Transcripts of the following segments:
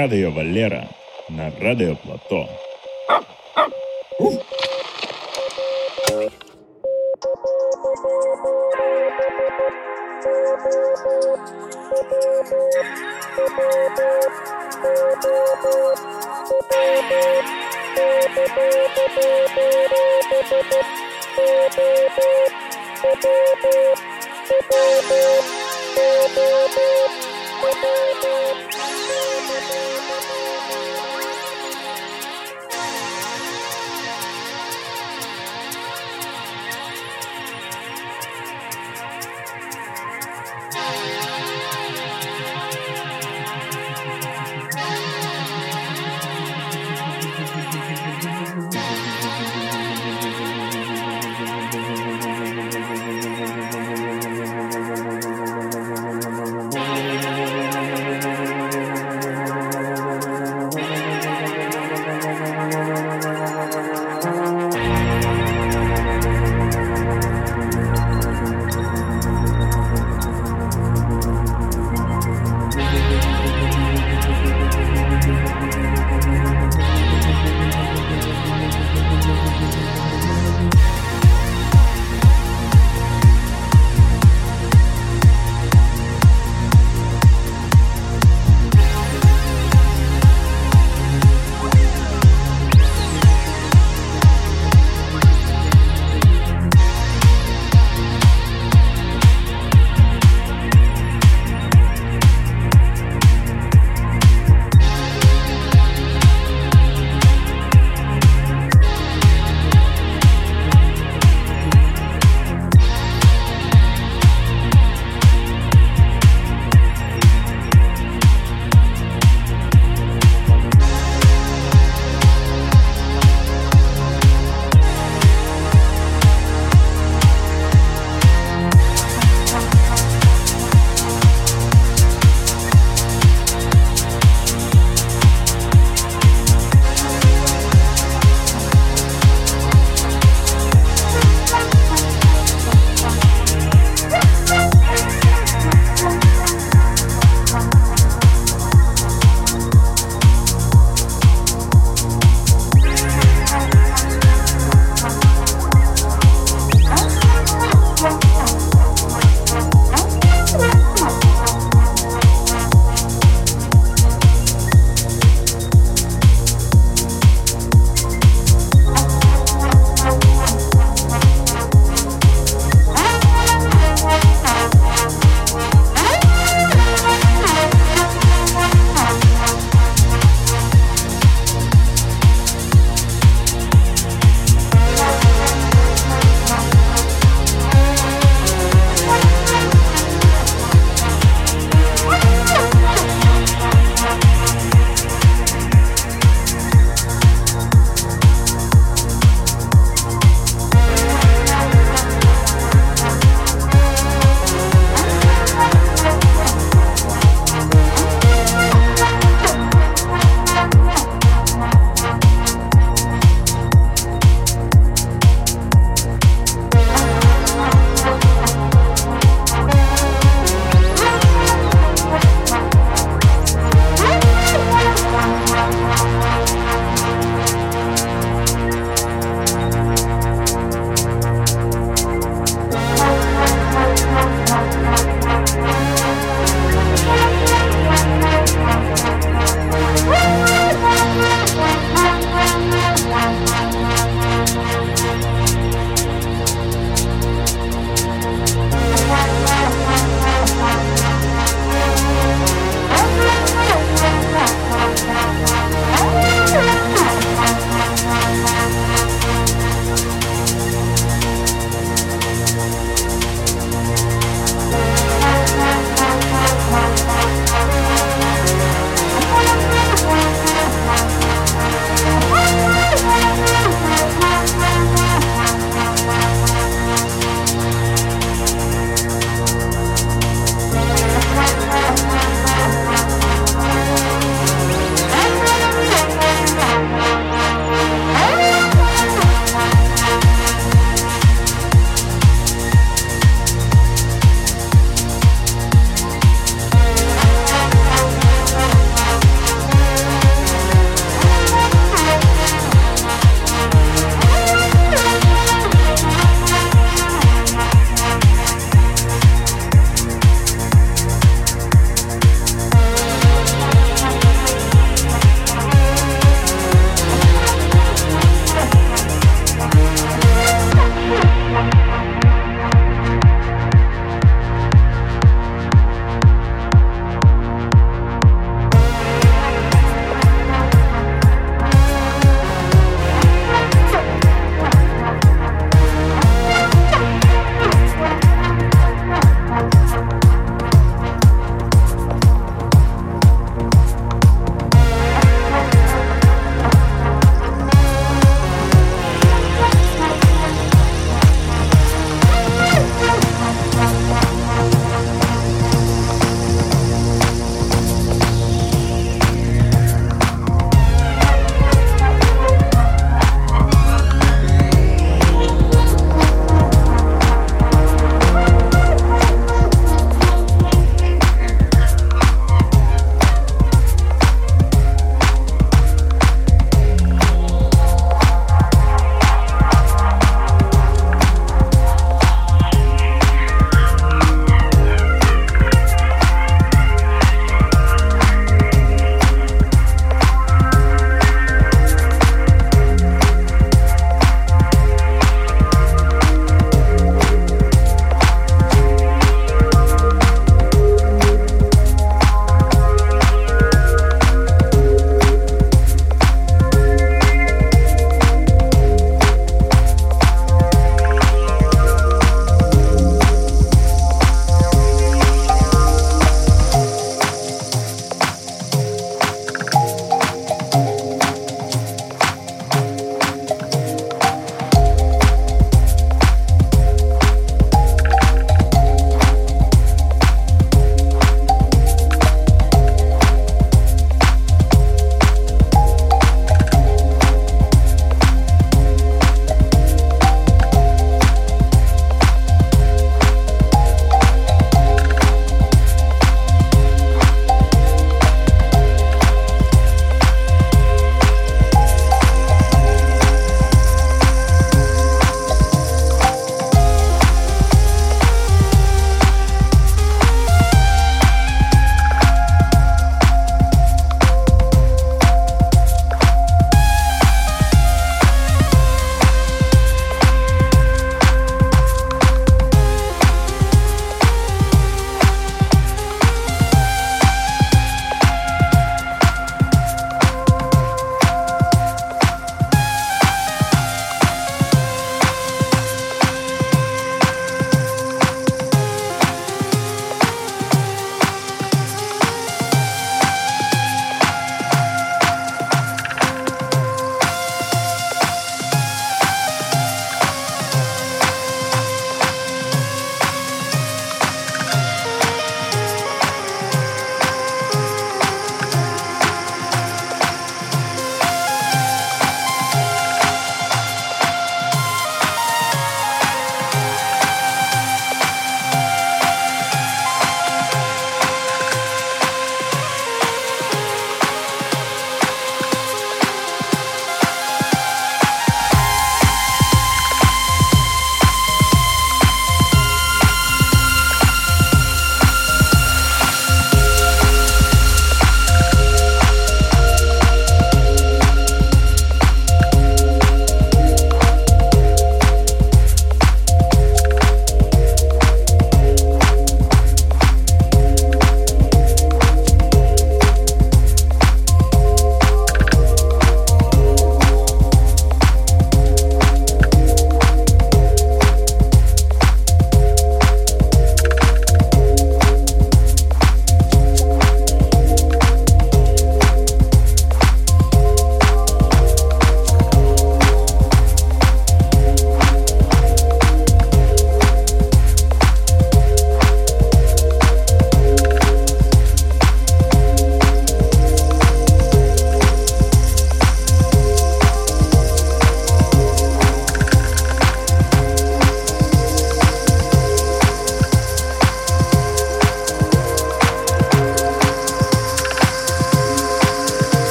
Радио Валера на Радио Плато.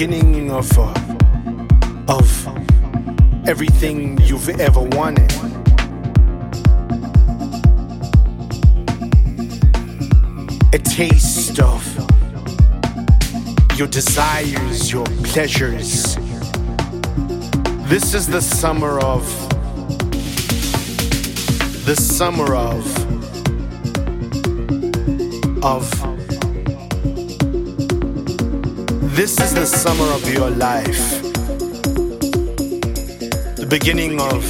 Beginning of uh, of everything you've ever wanted. A taste of your desires, your pleasures. This is the summer of the summer of of this is the summer of your life. The beginning of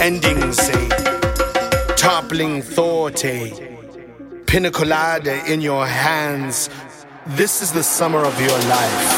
endings a toppling thought eh? a pina colada in your hands. This is the summer of your life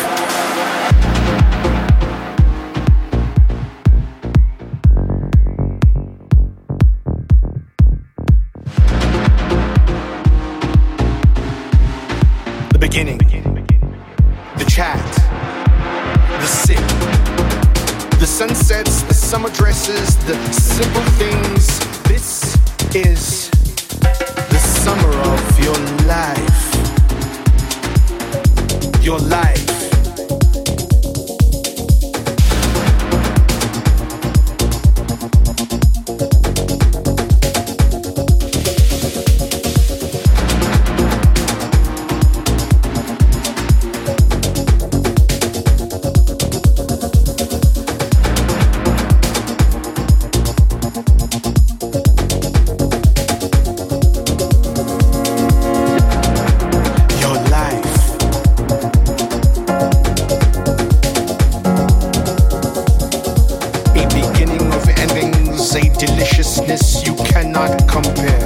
deliciousness you cannot compare.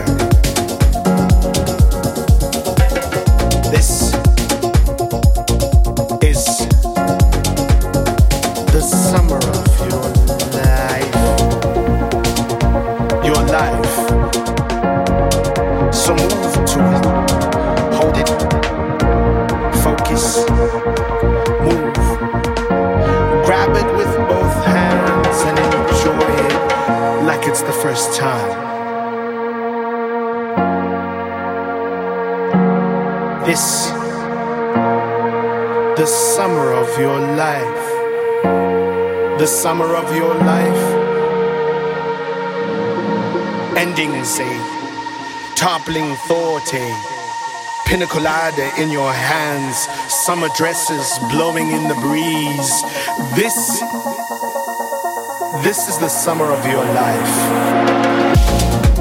Toppling thought, a pina colada in your hands, summer dresses blowing in the breeze. This, this is the summer of your life.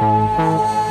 Música